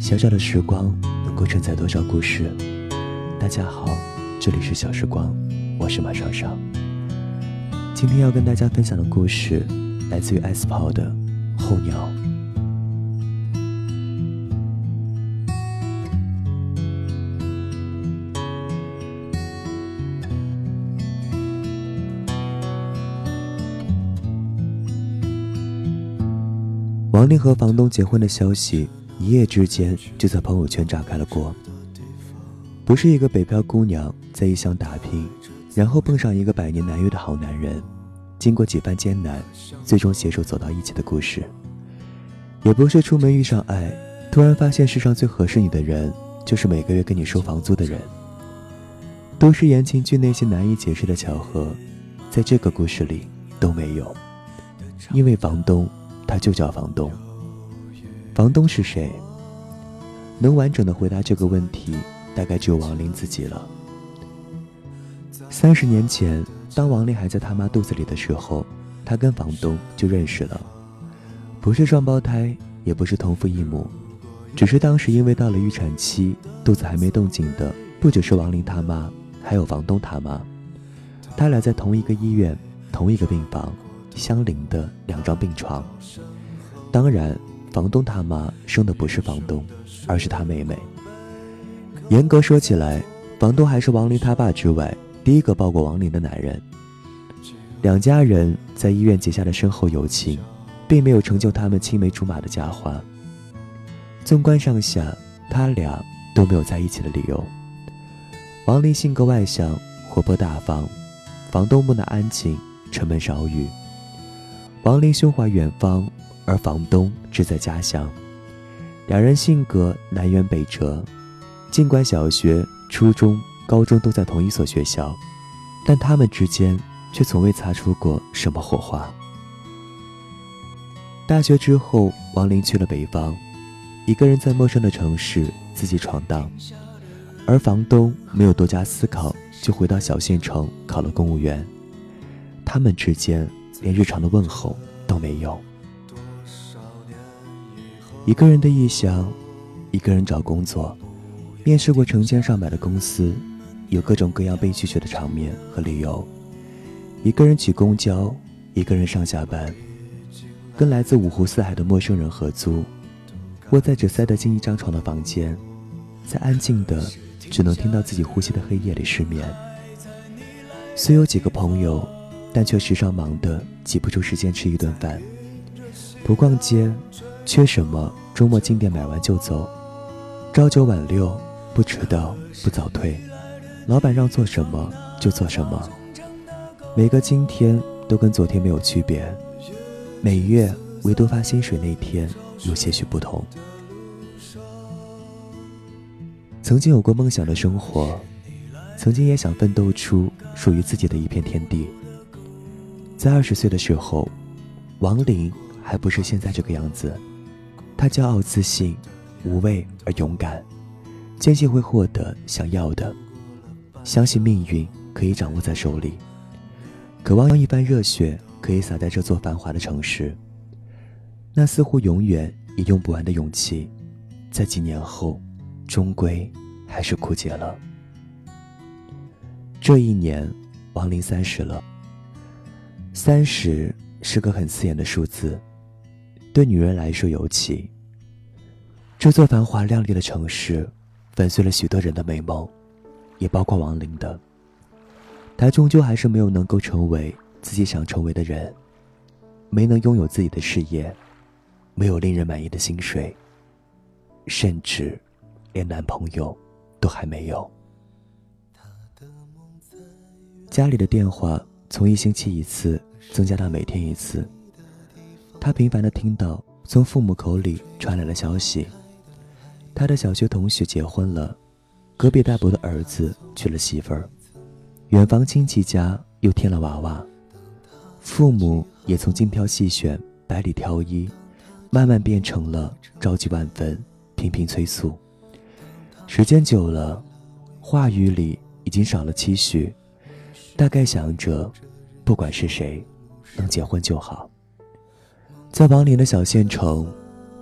小小的时光能够承载多少故事？大家好，这里是小时光，我是马双双。今天要跟大家分享的故事来自于艾斯跑的《候鸟》。王丽和房东结婚的消息，一夜之间就在朋友圈炸开了锅。不是一个北漂姑娘在异乡打拼，然后碰上一个百年难遇的好男人，经过几番艰难，最终携手走到一起的故事。也不是出门遇上爱，突然发现世上最合适你的人，就是每个月跟你收房租的人。都市言情剧那些难以解释的巧合，在这个故事里都没有，因为房东。他就叫房东。房东是谁？能完整的回答这个问题，大概只有王林自己了。三十年前，当王林还在他妈肚子里的时候，他跟房东就认识了，不是双胞胎，也不是同父异母，只是当时因为到了预产期，肚子还没动静的，不只是王林他妈，还有房东他妈。他俩在同一个医院，同一个病房。相邻的两张病床，当然，房东他妈生的不是房东，而是他妹妹。严格说起来，房东还是王林他爸之外第一个抱过王林的男人。两家人在医院结下的深厚友情，并没有成就他们青梅竹马的佳话。纵观上下，他俩都没有在一起的理由。王林性格外向，活泼大方；房东木讷安静，沉闷少语。王林胸怀远方，而房东志在家乡。两人性格南辕北辙，尽管小学、初中、高中都在同一所学校，但他们之间却从未擦出过什么火花。大学之后，王林去了北方，一个人在陌生的城市自己闯荡，而房东没有多加思考，就回到小县城考了公务员。他们之间。连日常的问候都没有。一个人的异乡，一个人找工作，面试过成千上百的公司，有各种各样被拒绝的场面和理由。一个人挤公交，一个人上下班，跟来自五湖四海的陌生人合租，窝在只塞得进一张床的房间，在安静的只能听到自己呼吸的黑夜里失眠。虽有几个朋友。但却时常忙得挤不出时间吃一顿饭，不逛街，缺什么周末进店买完就走，朝九晚六，不迟到不早退，老板让做什么就做什么，每个今天都跟昨天没有区别，每月唯独发薪水那天有些许不同。曾经有过梦想的生活，曾经也想奋斗出属于自己的一片天地。在二十岁的时候，王林还不是现在这个样子。他骄傲自信，无畏而勇敢，坚信会获得想要的，相信命运可以掌握在手里，渴望一番热血可以洒在这座繁华的城市。那似乎永远也用不完的勇气，在几年后，终归还是枯竭了。这一年，王林三十了。三十是个很刺眼的数字，对女人来说尤其。这座繁华亮丽的城市，粉碎了许多人的美梦，也包括王林的。他终究还是没有能够成为自己想成为的人，没能拥有自己的事业，没有令人满意的薪水，甚至连男朋友都还没有。家里的电话。从一星期一次增加到每天一次，他频繁地听到从父母口里传来的消息：他的小学同学结婚了，隔壁大伯的儿子娶了媳妇儿，远房亲戚家又添了娃娃，父母也从精挑细选、百里挑一，慢慢变成了着急万分、频频催促。时间久了，话语里已经少了期许。大概想着，不管是谁，能结婚就好。在王林的小县城，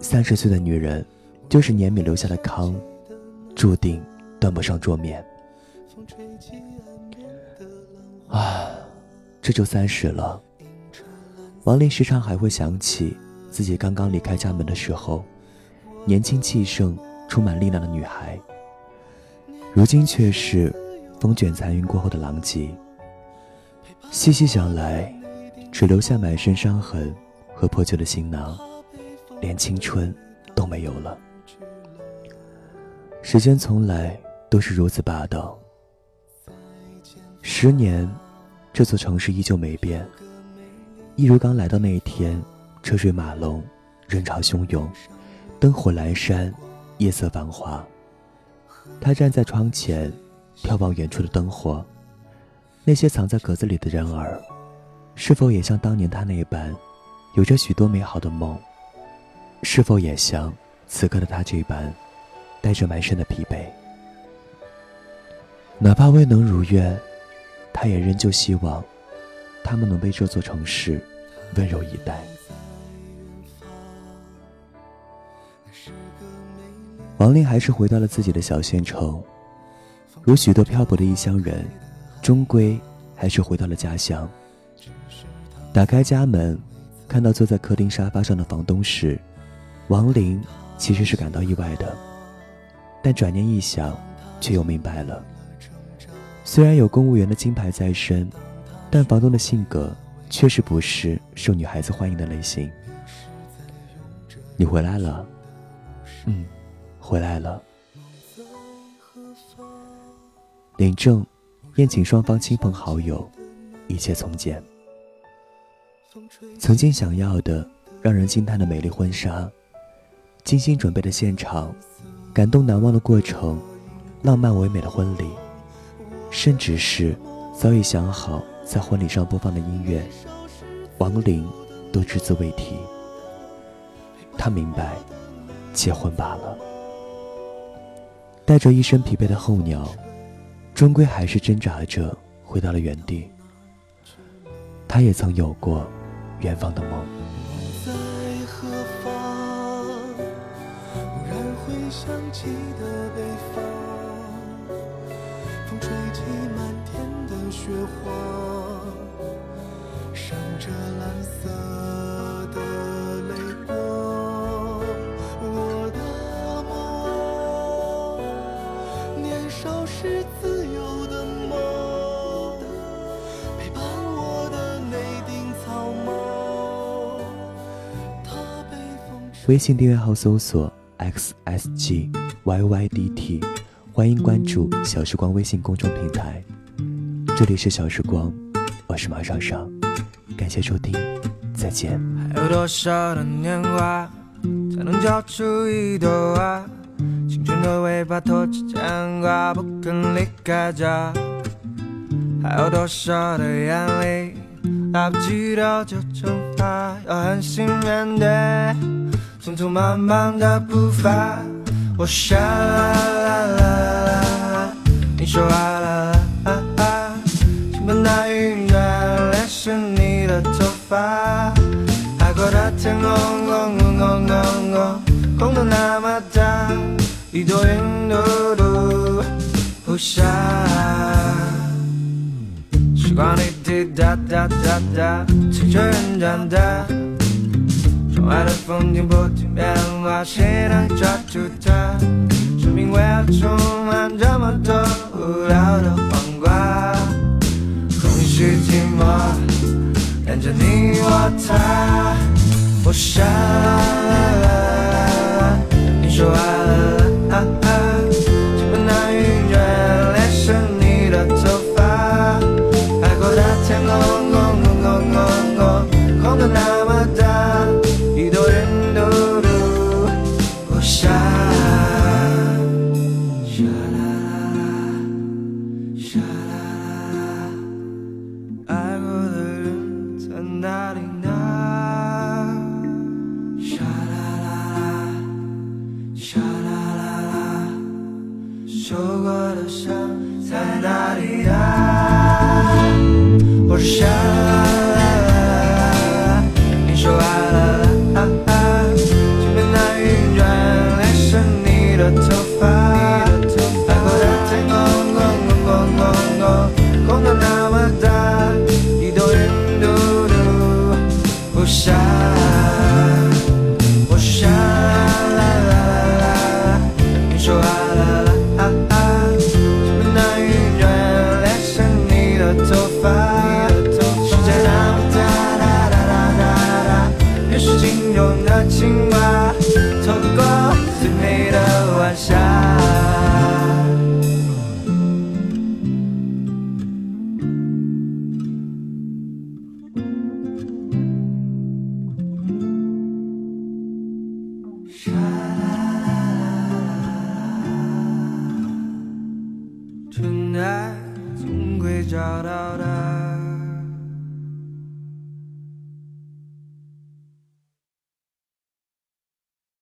三十岁的女人就是年米留下的糠，注定端不上桌面。啊，这就三十了。王林时常还会想起自己刚刚离开家门的时候，年轻气盛、充满力量的女孩。如今却是风卷残云过后的狼藉。细细想来，只留下满身伤痕和破旧的行囊，连青春都没有了。时间从来都是如此霸道。十年，这座城市依旧没变。一如刚来到那一天，车水马龙，人潮汹涌，灯火阑珊，夜色繁华。他站在窗前，眺望远处的灯火。那些藏在格子里的人儿，是否也像当年他那般，有着许多美好的梦？是否也像此刻的他这般，带着满身的疲惫？哪怕未能如愿，他也仍旧希望。他们能被这座城市温柔以待。王林还是回到了自己的小县城，如许多漂泊的异乡人，终归还是回到了家乡。打开家门，看到坐在客厅沙发上的房东时，王林其实是感到意外的，但转念一想，却又明白了。虽然有公务员的金牌在身。但房东的性格确实不是受女孩子欢迎的类型。你回来了，嗯，回来了。领证，宴请双方亲朋好友，一切从简。曾经想要的，让人惊叹的美丽婚纱，精心准备的现场，感动难忘的过程，浪漫唯美的婚礼，甚至是早已想好。在婚礼上播放的音乐，王林都只字未提。他明白，结婚罢了。带着一身疲惫的候鸟，终归还是挣扎着回到了原地。他也曾有过远方的梦。在何方微信订阅号搜索 xsg yydt，欢迎关注小时光微信公众平台。这里是小时光，我是马上上，感谢收听，再见。还有多少的年华，才能交出一朵花？青春的尾巴拖着牵挂，不肯离开家。还有多少的眼泪，来不及的就蒸发，要狠心面对匆匆忙忙的步伐。我啦啦啦啦，你说啦啦啦。那云端连是你的头发，海阔的天空空空空空空，空的那么大，一朵云嘟嘟不下。时光滴滴答答答答，随着人长大，外的风景不停变化，谁能抓住它？生命为何充满这么多无聊的黄瓜？是寂寞，看着你我他，我傻，你说啊。你说爱了，前面